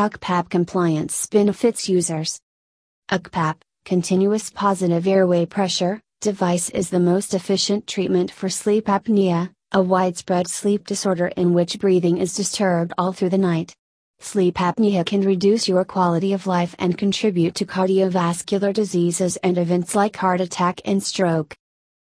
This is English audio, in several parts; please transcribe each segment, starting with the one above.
CPAP compliance benefits users. CPAP, continuous positive airway pressure, device is the most efficient treatment for sleep apnea, a widespread sleep disorder in which breathing is disturbed all through the night. Sleep apnea can reduce your quality of life and contribute to cardiovascular diseases and events like heart attack and stroke.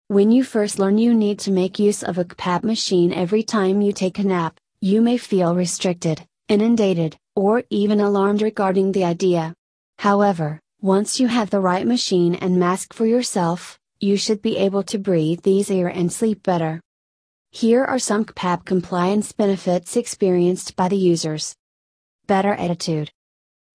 When you first learn you need to make use of a CPAP machine every time you take a nap, you may feel restricted, inundated, or even alarmed regarding the idea. However, once you have the right machine and mask for yourself, you should be able to breathe easier and sleep better. Here are some CPAP compliance benefits experienced by the users. Better attitude.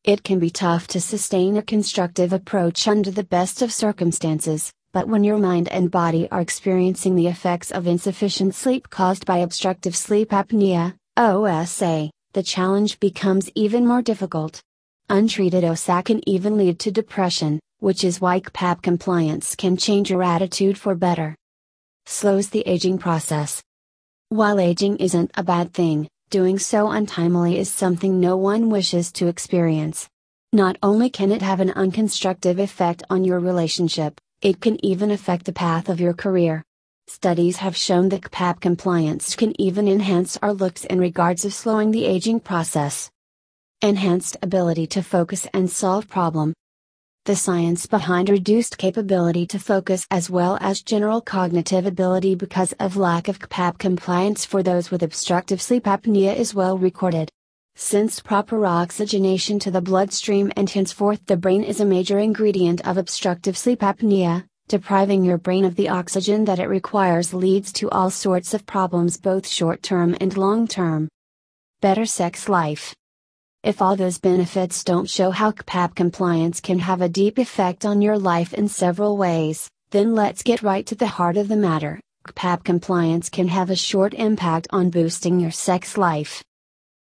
It can be tough to sustain a constructive approach under the best of circumstances, but when your mind and body are experiencing the effects of insufficient sleep caused by obstructive sleep apnea, OSA, the challenge becomes even more difficult. Untreated OSA can even lead to depression, which is why CPAP compliance can change your attitude for better. Slows the aging process. While aging isn't a bad thing, doing so untimely is something no one wishes to experience. Not only can it have an unconstructive effect on your relationship, it can even affect the path of your career. Studies have shown that CPAP compliance can even enhance our looks in regards of slowing the aging process. Enhanced ability to focus and solve problem. The science behind reduced capability to focus as well as general cognitive ability because of lack of CPAP compliance for those with obstructive sleep apnea is well recorded. Since proper oxygenation to the bloodstream and henceforth the brain is a major ingredient of obstructive sleep apnea, Depriving your brain of the oxygen that it requires leads to all sorts of problems, both short term and long term. Better sex life. If all those benefits don't show how CPAP compliance can have a deep effect on your life in several ways, then let's get right to the heart of the matter. CPAP compliance can have a short impact on boosting your sex life.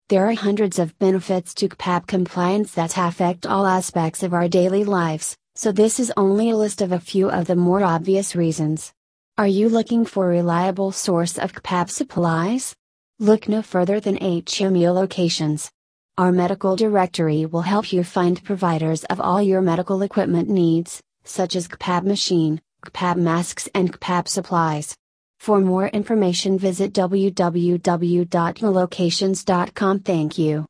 There are hundreds of benefits to CPAP compliance that affect all aspects of our daily lives, so this is only a list of a few of the more obvious reasons. Are you looking for a reliable source of CPAP supplies? Look no further than HME locations. Our medical directory will help you find providers of all your medical equipment needs, such as CPAP machine, CPAP masks and CPAP supplies. For more information visit www.hmelocations.com. Thank you.